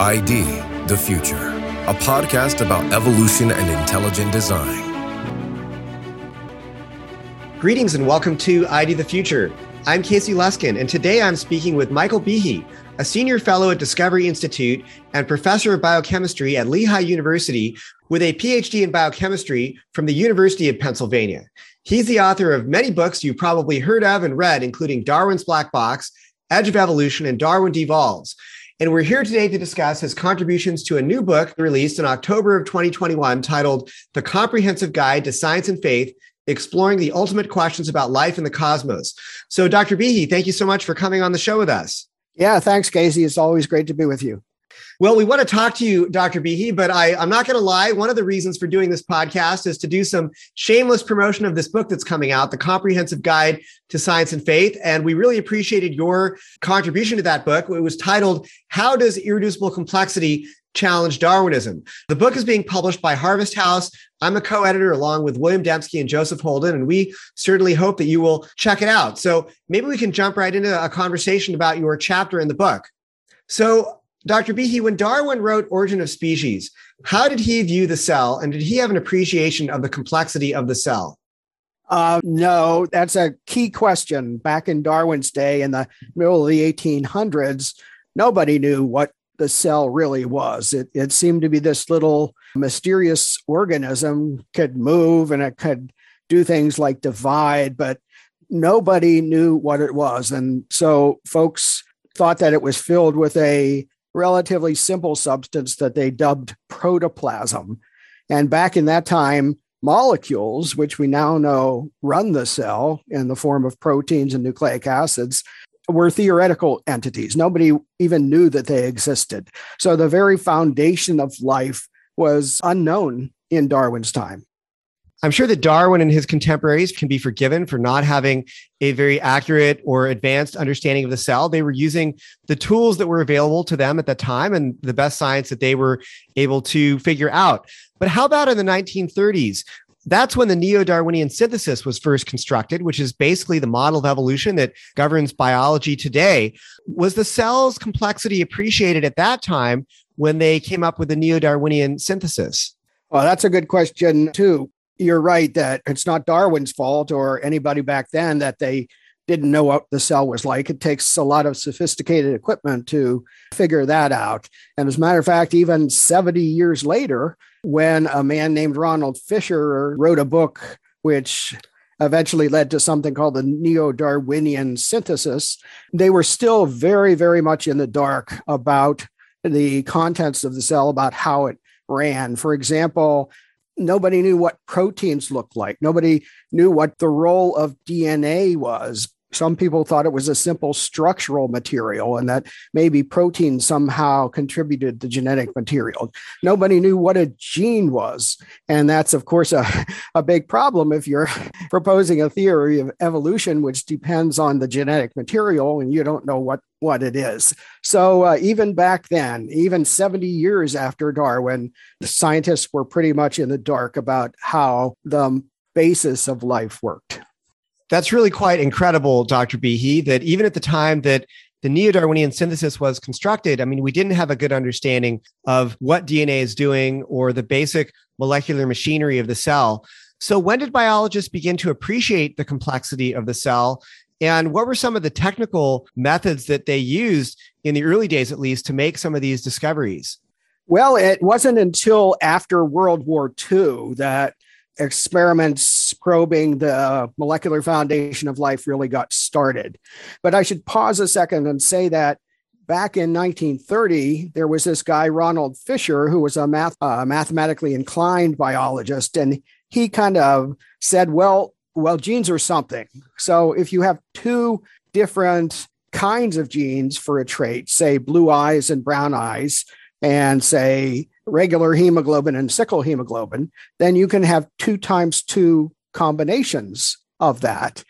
ID The Future, a podcast about evolution and intelligent design. Greetings and welcome to ID the Future. I'm Casey Luskin, and today I'm speaking with Michael Behe, a senior fellow at Discovery Institute and professor of biochemistry at Lehigh University with a PhD in biochemistry from the University of Pennsylvania. He's the author of many books you've probably heard of and read, including Darwin's Black Box, Edge of Evolution, and Darwin Devolves. And we're here today to discuss his contributions to a new book released in October of 2021 titled The Comprehensive Guide to Science and Faith Exploring the Ultimate Questions About Life and the Cosmos. So, Dr. Behe, thank you so much for coming on the show with us. Yeah, thanks, Casey. It's always great to be with you. Well, we want to talk to you, Dr. Behe, but I, I'm not going to lie. One of the reasons for doing this podcast is to do some shameless promotion of this book that's coming out, The Comprehensive Guide to Science and Faith. And we really appreciated your contribution to that book. It was titled, How Does Irreducible Complexity Challenge Darwinism? The book is being published by Harvest House. I'm a co editor along with William Dembski and Joseph Holden, and we certainly hope that you will check it out. So maybe we can jump right into a conversation about your chapter in the book. So, Dr. Behe, when Darwin wrote Origin of Species, how did he view the cell and did he have an appreciation of the complexity of the cell? Uh, no, that's a key question. Back in Darwin's day, in the middle of the 1800s, nobody knew what the cell really was. It, it seemed to be this little mysterious organism, could move and it could do things like divide, but nobody knew what it was. And so folks thought that it was filled with a relatively simple substance that they dubbed protoplasm. And back in that time, molecules, which we now know run the cell in the form of proteins and nucleic acids, were theoretical entities. Nobody even knew that they existed. So the very foundation of life was unknown in Darwin's time. I'm sure that Darwin and his contemporaries can be forgiven for not having a very accurate or advanced understanding of the cell. They were using the tools that were available to them at the time and the best science that they were able to figure out. But how about in the 1930s? That's when the neo Darwinian synthesis was first constructed, which is basically the model of evolution that governs biology today. Was the cell's complexity appreciated at that time when they came up with the neo Darwinian synthesis? Well, that's a good question, too you're right that it's not Darwin's fault or anybody back then that they didn't know what the cell was like. It takes a lot of sophisticated equipment to figure that out. And as a matter of fact, even 70 years later, when a man named Ronald Fisher wrote a book which eventually led to something called the Neo Darwinian synthesis, they were still very, very much in the dark about the contents of the cell, about how it ran. For example, nobody knew what proteins looked like. Nobody knew what the role of DNA was. Some people thought it was a simple structural material and that maybe protein somehow contributed to genetic material. Nobody knew what a gene was. And that's, of course, a, a big problem if you're proposing a theory of evolution, which depends on the genetic material and you don't know what what it is. So uh, even back then, even 70 years after Darwin, the scientists were pretty much in the dark about how the basis of life worked. That's really quite incredible, Dr. Behe, that even at the time that the neo Darwinian synthesis was constructed, I mean, we didn't have a good understanding of what DNA is doing or the basic molecular machinery of the cell. So, when did biologists begin to appreciate the complexity of the cell and what were some of the technical methods that they used in the early days, at least, to make some of these discoveries? Well, it wasn't until after World War II that experiments probing the molecular foundation of life really got started. But I should pause a second and say that back in 1930, there was this guy, Ronald Fisher, who was a math, uh, mathematically inclined biologist. And he kind of said, well, well, genes are something. So if you have two different kinds of genes for a trait, say blue eyes and brown eyes, and say regular hemoglobin and sickle hemoglobin, then you can have two times two combinations of that.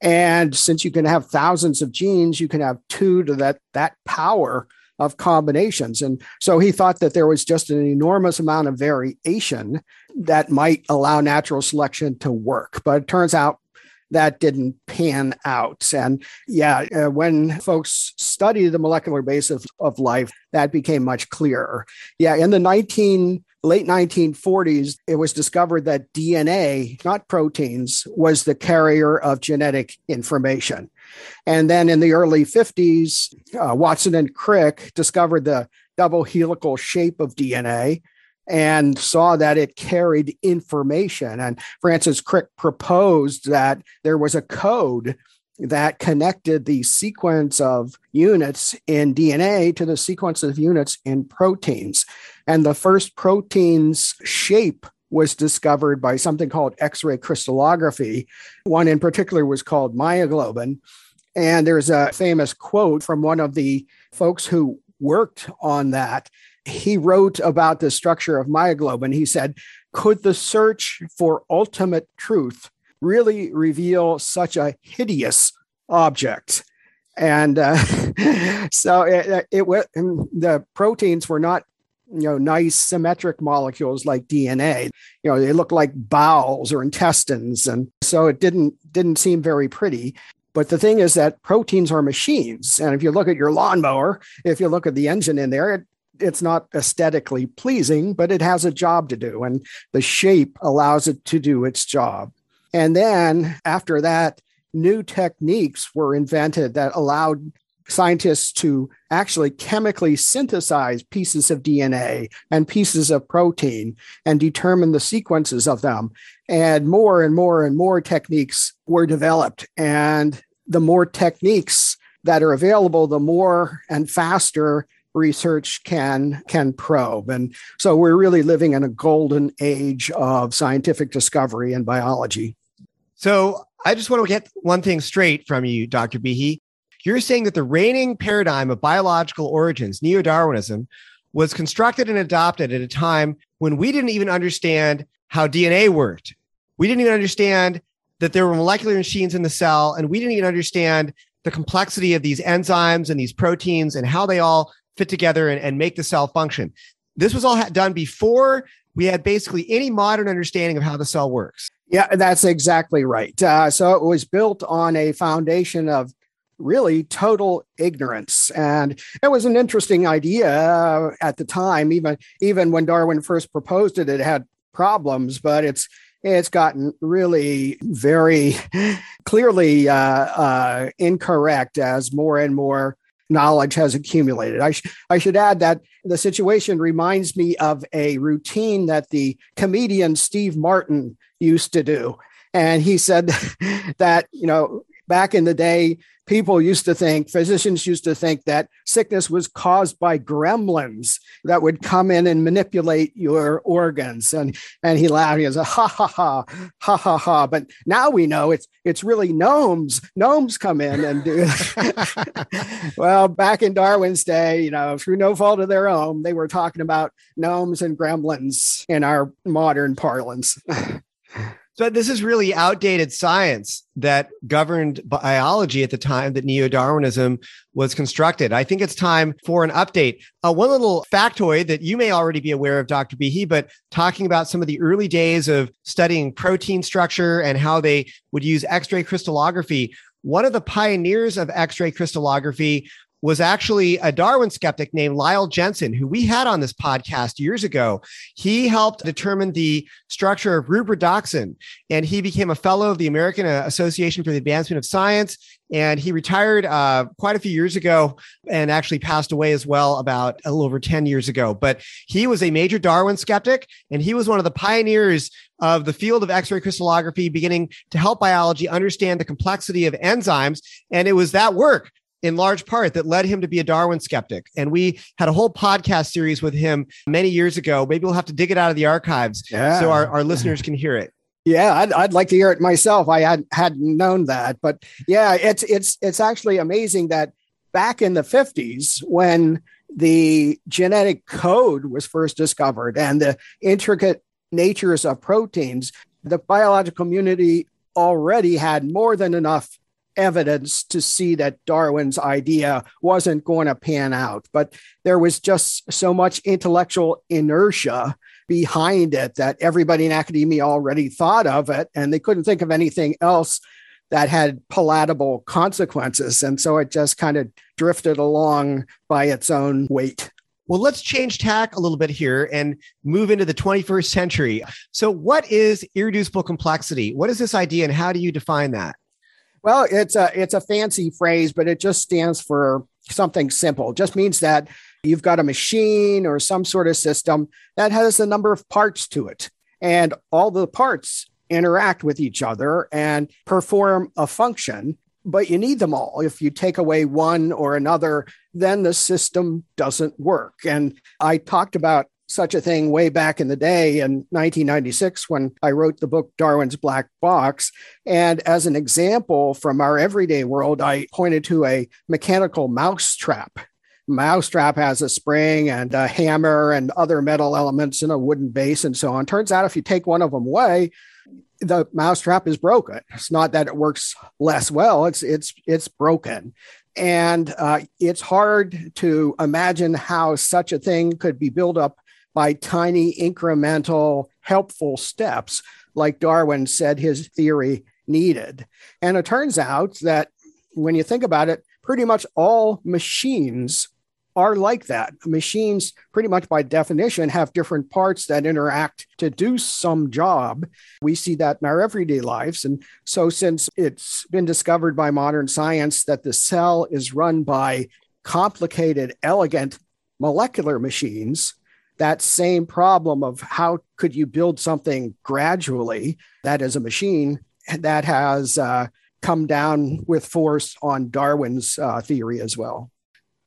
And since you can have thousands of genes, you can have two to that, that power of combinations. And so he thought that there was just an enormous amount of variation that might allow natural selection to work. But it turns out that didn't pan out. And yeah, uh, when folks study the molecular basis of life, that became much clearer. Yeah, in the 19 late 1940s, it was discovered that DNA, not proteins, was the carrier of genetic information. And then in the early 50s, uh, Watson and Crick discovered the double helical shape of DNA and saw that it carried information. And Francis Crick proposed that there was a code that connected the sequence of units in DNA to the sequence of units in proteins. And the first protein's shape was discovered by something called X ray crystallography. One in particular was called myoglobin. And there's a famous quote from one of the folks who worked on that. He wrote about the structure of myoglobin. He said, Could the search for ultimate truth really reveal such a hideous object? And uh, so it, it, it, the proteins were not you know nice symmetric molecules like dna you know they look like bowels or intestines and so it didn't didn't seem very pretty but the thing is that proteins are machines. And if you look at your lawnmower, if you look at the engine in there, it, it's not aesthetically pleasing, but it has a job to do. And the shape allows it to do its job. And then after that, new techniques were invented that allowed scientists to actually chemically synthesize pieces of DNA and pieces of protein and determine the sequences of them. And more and more and more techniques were developed. And the more techniques that are available, the more and faster research can can probe. And so we're really living in a golden age of scientific discovery in biology. So i just want to get one thing straight from you dr behe. You're saying that the reigning paradigm of biological origins, neo Darwinism, was constructed and adopted at a time when we didn't even understand how DNA worked. We didn't even understand that there were molecular machines in the cell, and we didn't even understand the complexity of these enzymes and these proteins and how they all fit together and, and make the cell function. This was all done before we had basically any modern understanding of how the cell works. Yeah, that's exactly right. Uh, so it was built on a foundation of really total ignorance. And it was an interesting idea uh, at the time, even even when Darwin first proposed it, it had problems, but it's it's gotten really very clearly uh, uh, incorrect as more and more knowledge has accumulated. I, sh- I should add that the situation reminds me of a routine that the comedian Steve Martin used to do. And he said that, you know, back in the day, people used to think, physicians used to think that sickness was caused by gremlins that would come in and manipulate your organs. And, and he laughed. He goes, ha ha ha, ha ha ha. But now we know it's it's really gnomes. Gnomes come in and do. well, back in Darwin's day, you know, through no fault of their own, they were talking about gnomes and gremlins in our modern parlance. So this is really outdated science that governed biology at the time that neo-Darwinism was constructed. I think it's time for an update. Uh, one little factoid that you may already be aware of, Dr. Behe, but talking about some of the early days of studying protein structure and how they would use X-ray crystallography. One of the pioneers of X-ray crystallography was actually a Darwin skeptic named Lyle Jensen, who we had on this podcast years ago. He helped determine the structure of rubredoxin, and he became a fellow of the American Association for the Advancement of Science. And he retired uh, quite a few years ago and actually passed away as well about a little over 10 years ago. But he was a major Darwin skeptic, and he was one of the pioneers of the field of X-ray crystallography, beginning to help biology understand the complexity of enzymes. And it was that work in large part that led him to be a Darwin skeptic. And we had a whole podcast series with him many years ago. Maybe we'll have to dig it out of the archives yeah. so our, our listeners can hear it. Yeah, I'd, I'd like to hear it myself. I had hadn't known that, but yeah, it's it's it's actually amazing that back in the 50s when the genetic code was first discovered and the intricate natures of proteins, the biological community already had more than enough evidence to see that Darwin's idea wasn't going to pan out. But there was just so much intellectual inertia behind it that everybody in academia already thought of it and they couldn't think of anything else that had palatable consequences. And so it just kind of drifted along by its own weight. Well, let's change tack a little bit here and move into the 21st century. So, what is irreducible complexity? What is this idea, and how do you define that? Well, it's a it's a fancy phrase, but it just stands for something simple. It just means that you've got a machine or some sort of system that has a number of parts to it, and all the parts interact with each other and perform a function but you need them all. If you take away one or another, then the system doesn't work. And I talked about such a thing way back in the day in 1996 when I wrote the book Darwin's Black Box. And as an example from our everyday world, I pointed to a mechanical mouse trap. Mouse has a spring and a hammer and other metal elements and a wooden base and so on. Turns out if you take one of them away, the mousetrap is broken. It's not that it works less well. It's it's it's broken, and uh, it's hard to imagine how such a thing could be built up by tiny incremental helpful steps, like Darwin said his theory needed. And it turns out that when you think about it, pretty much all machines are like that. Machines, pretty much by definition, have different parts that interact to do some job. We see that in our everyday lives. And so, since it's been discovered by modern science that the cell is run by complicated, elegant molecular machines, that same problem of how could you build something gradually that is a machine that has uh, come down with force on Darwin's uh, theory as well.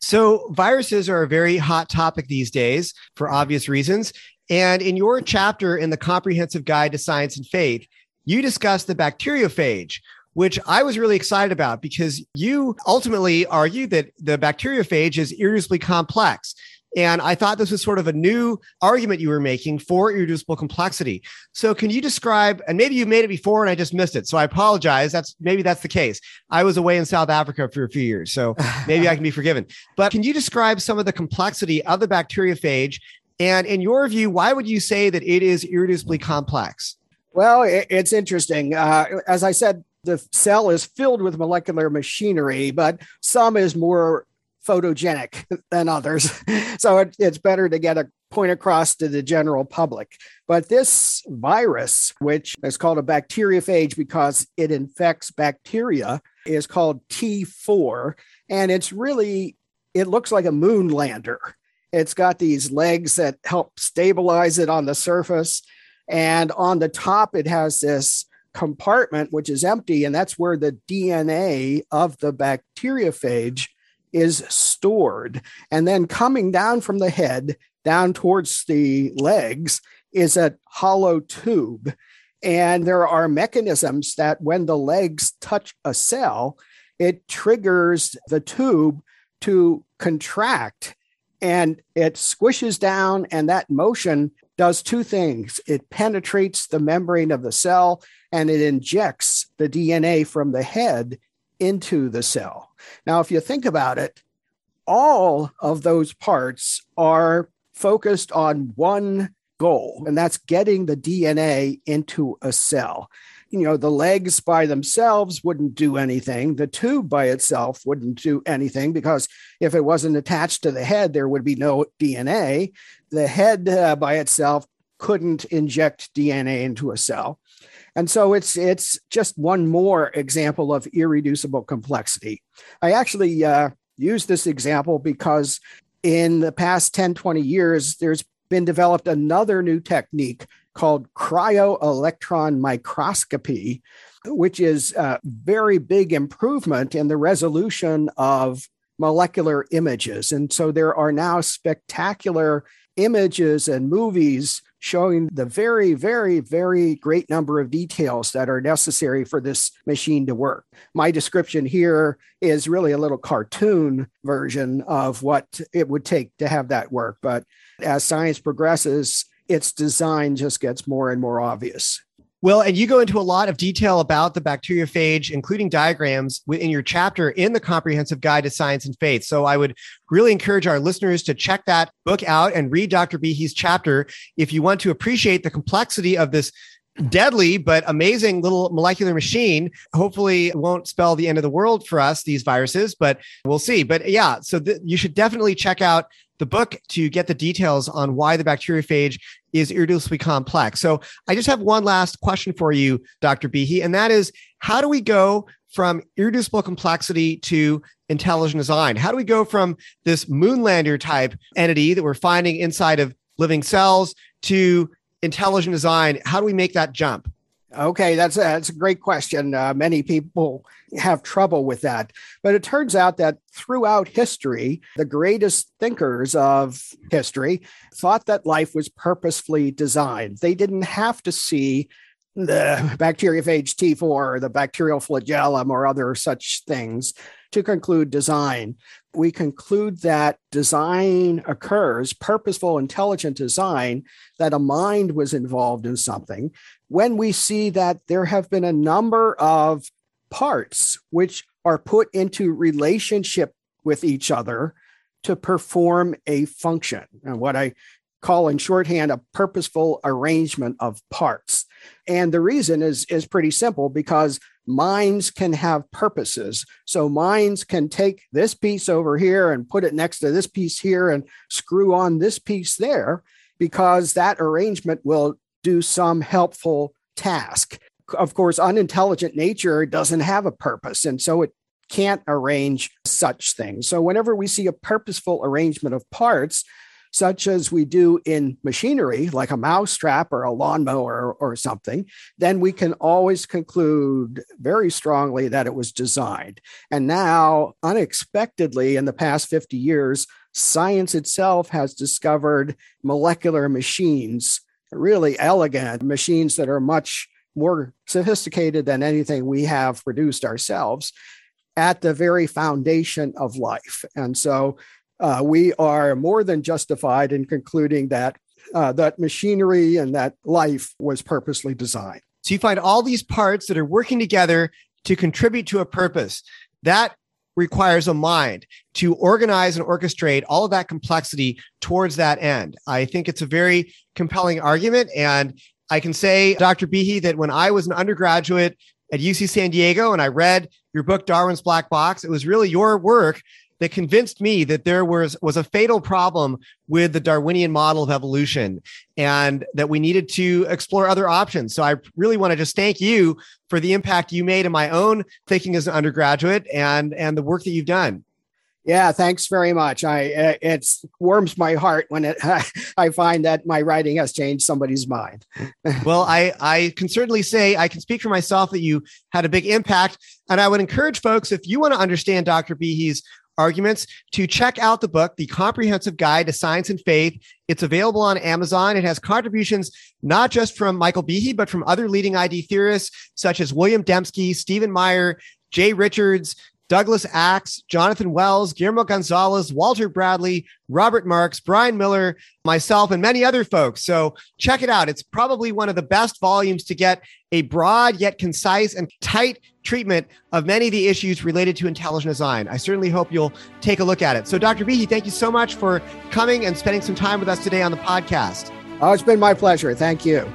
So, viruses are a very hot topic these days for obvious reasons. And in your chapter in the Comprehensive Guide to Science and Faith, you discuss the bacteriophage, which I was really excited about because you ultimately argue that the bacteriophage is irreducibly complex. And I thought this was sort of a new argument you were making for irreducible complexity. So can you describe, and maybe you made it before and I just missed it. So I apologize. That's maybe that's the case. I was away in South Africa for a few years, so maybe I can be forgiven. But can you describe some of the complexity of the bacteriophage? And in your view, why would you say that it is irreducibly complex? Well, it's interesting. Uh, as I said, the cell is filled with molecular machinery, but some is more photogenic than others. so it, it's better to get a point across to the general public. But this virus, which is called a bacteriophage because it infects bacteria, is called T4. And it's really, it looks like a moon lander. It's got these legs that help stabilize it on the surface. And on the top, it has this compartment, which is empty. And that's where the DNA of the bacteriophage is stored. And then coming down from the head down towards the legs is a hollow tube. And there are mechanisms that when the legs touch a cell, it triggers the tube to contract and it squishes down. And that motion does two things it penetrates the membrane of the cell and it injects the DNA from the head into the cell. Now, if you think about it, all of those parts are focused on one goal, and that's getting the DNA into a cell. You know, the legs by themselves wouldn't do anything. The tube by itself wouldn't do anything because if it wasn't attached to the head, there would be no DNA. The head uh, by itself couldn't inject DNA into a cell. And so it's it's just one more example of irreducible complexity. I actually uh, use this example because in the past 10, 20 years, there's been developed another new technique called cryo-electron microscopy, which is a very big improvement in the resolution of molecular images. And so there are now spectacular images and movies showing the very, very, very great number of details that are necessary for this machine to work. My description here is really a little cartoon version of what it would take to have that work. But as science progresses, its design just gets more and more obvious. Well, and you go into a lot of detail about the bacteriophage, including diagrams in your chapter in the Comprehensive Guide to Science and Faith. So I would really encourage our listeners to check that book out and read Dr. Behe's chapter if you want to appreciate the complexity of this deadly but amazing little molecular machine. Hopefully, won't spell the end of the world for us, these viruses, but we'll see. But yeah, so th- you should definitely check out the book to get the details on why the bacteriophage is irreducibly complex. So I just have one last question for you, Dr. Behe, and that is how do we go from irreducible complexity to intelligent design? How do we go from this moonlander type entity that we're finding inside of living cells to intelligent design? How do we make that jump? Okay, that's a, that's a great question. Uh, many people have trouble with that. But it turns out that throughout history, the greatest thinkers of history thought that life was purposefully designed. They didn't have to see the bacteriophage T4 or the bacterial flagellum or other such things to conclude design. We conclude that design occurs, purposeful, intelligent design, that a mind was involved in something, when we see that there have been a number of parts which are put into relationship with each other to perform a function. And what I call in shorthand a purposeful arrangement of parts. And the reason is, is pretty simple because minds can have purposes. So minds can take this piece over here and put it next to this piece here and screw on this piece there because that arrangement will do some helpful task. Of course, unintelligent nature doesn't have a purpose, and so it can't arrange such things. So, whenever we see a purposeful arrangement of parts, such as we do in machinery, like a mousetrap or a lawnmower or something, then we can always conclude very strongly that it was designed. And now, unexpectedly, in the past 50 years, science itself has discovered molecular machines, really elegant machines that are much more sophisticated than anything we have produced ourselves at the very foundation of life. And so uh, we are more than justified in concluding that uh, that machinery and that life was purposely designed. So you find all these parts that are working together to contribute to a purpose. That requires a mind to organize and orchestrate all of that complexity towards that end. I think it's a very compelling argument. And I can say, Dr. Behe, that when I was an undergraduate at UC San Diego and I read your book, Darwin's Black Box, it was really your work that convinced me that there was was a fatal problem with the Darwinian model of evolution and that we needed to explore other options. So I really want to just thank you for the impact you made in my own thinking as an undergraduate and and the work that you've done. Yeah, thanks very much. I uh, it warms my heart when it I find that my writing has changed somebody's mind. well, I I can certainly say I can speak for myself that you had a big impact, and I would encourage folks if you want to understand Dr. Behe's arguments to check out the book, The Comprehensive Guide to Science and Faith. It's available on Amazon. It has contributions not just from Michael Behe, but from other leading ID theorists such as William Dembski, Stephen Meyer, Jay Richards, Douglas Axe, Jonathan Wells, Guillermo Gonzalez, Walter Bradley, Robert Marks, Brian Miller, myself, and many other folks. So check it out. It's probably one of the best volumes to get a broad yet concise and tight treatment of many of the issues related to intelligent design. I certainly hope you'll take a look at it. So, Dr. Behe, thank you so much for coming and spending some time with us today on the podcast. Oh, it's been my pleasure. Thank you.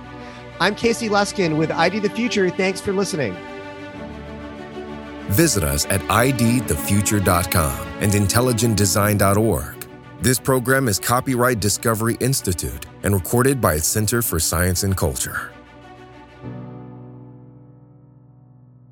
I'm Casey Luskin with ID the Future. Thanks for listening. Visit us at idthefuture.com and intelligentdesign.org. This program is copyright Discovery Institute and recorded by its Center for Science and Culture.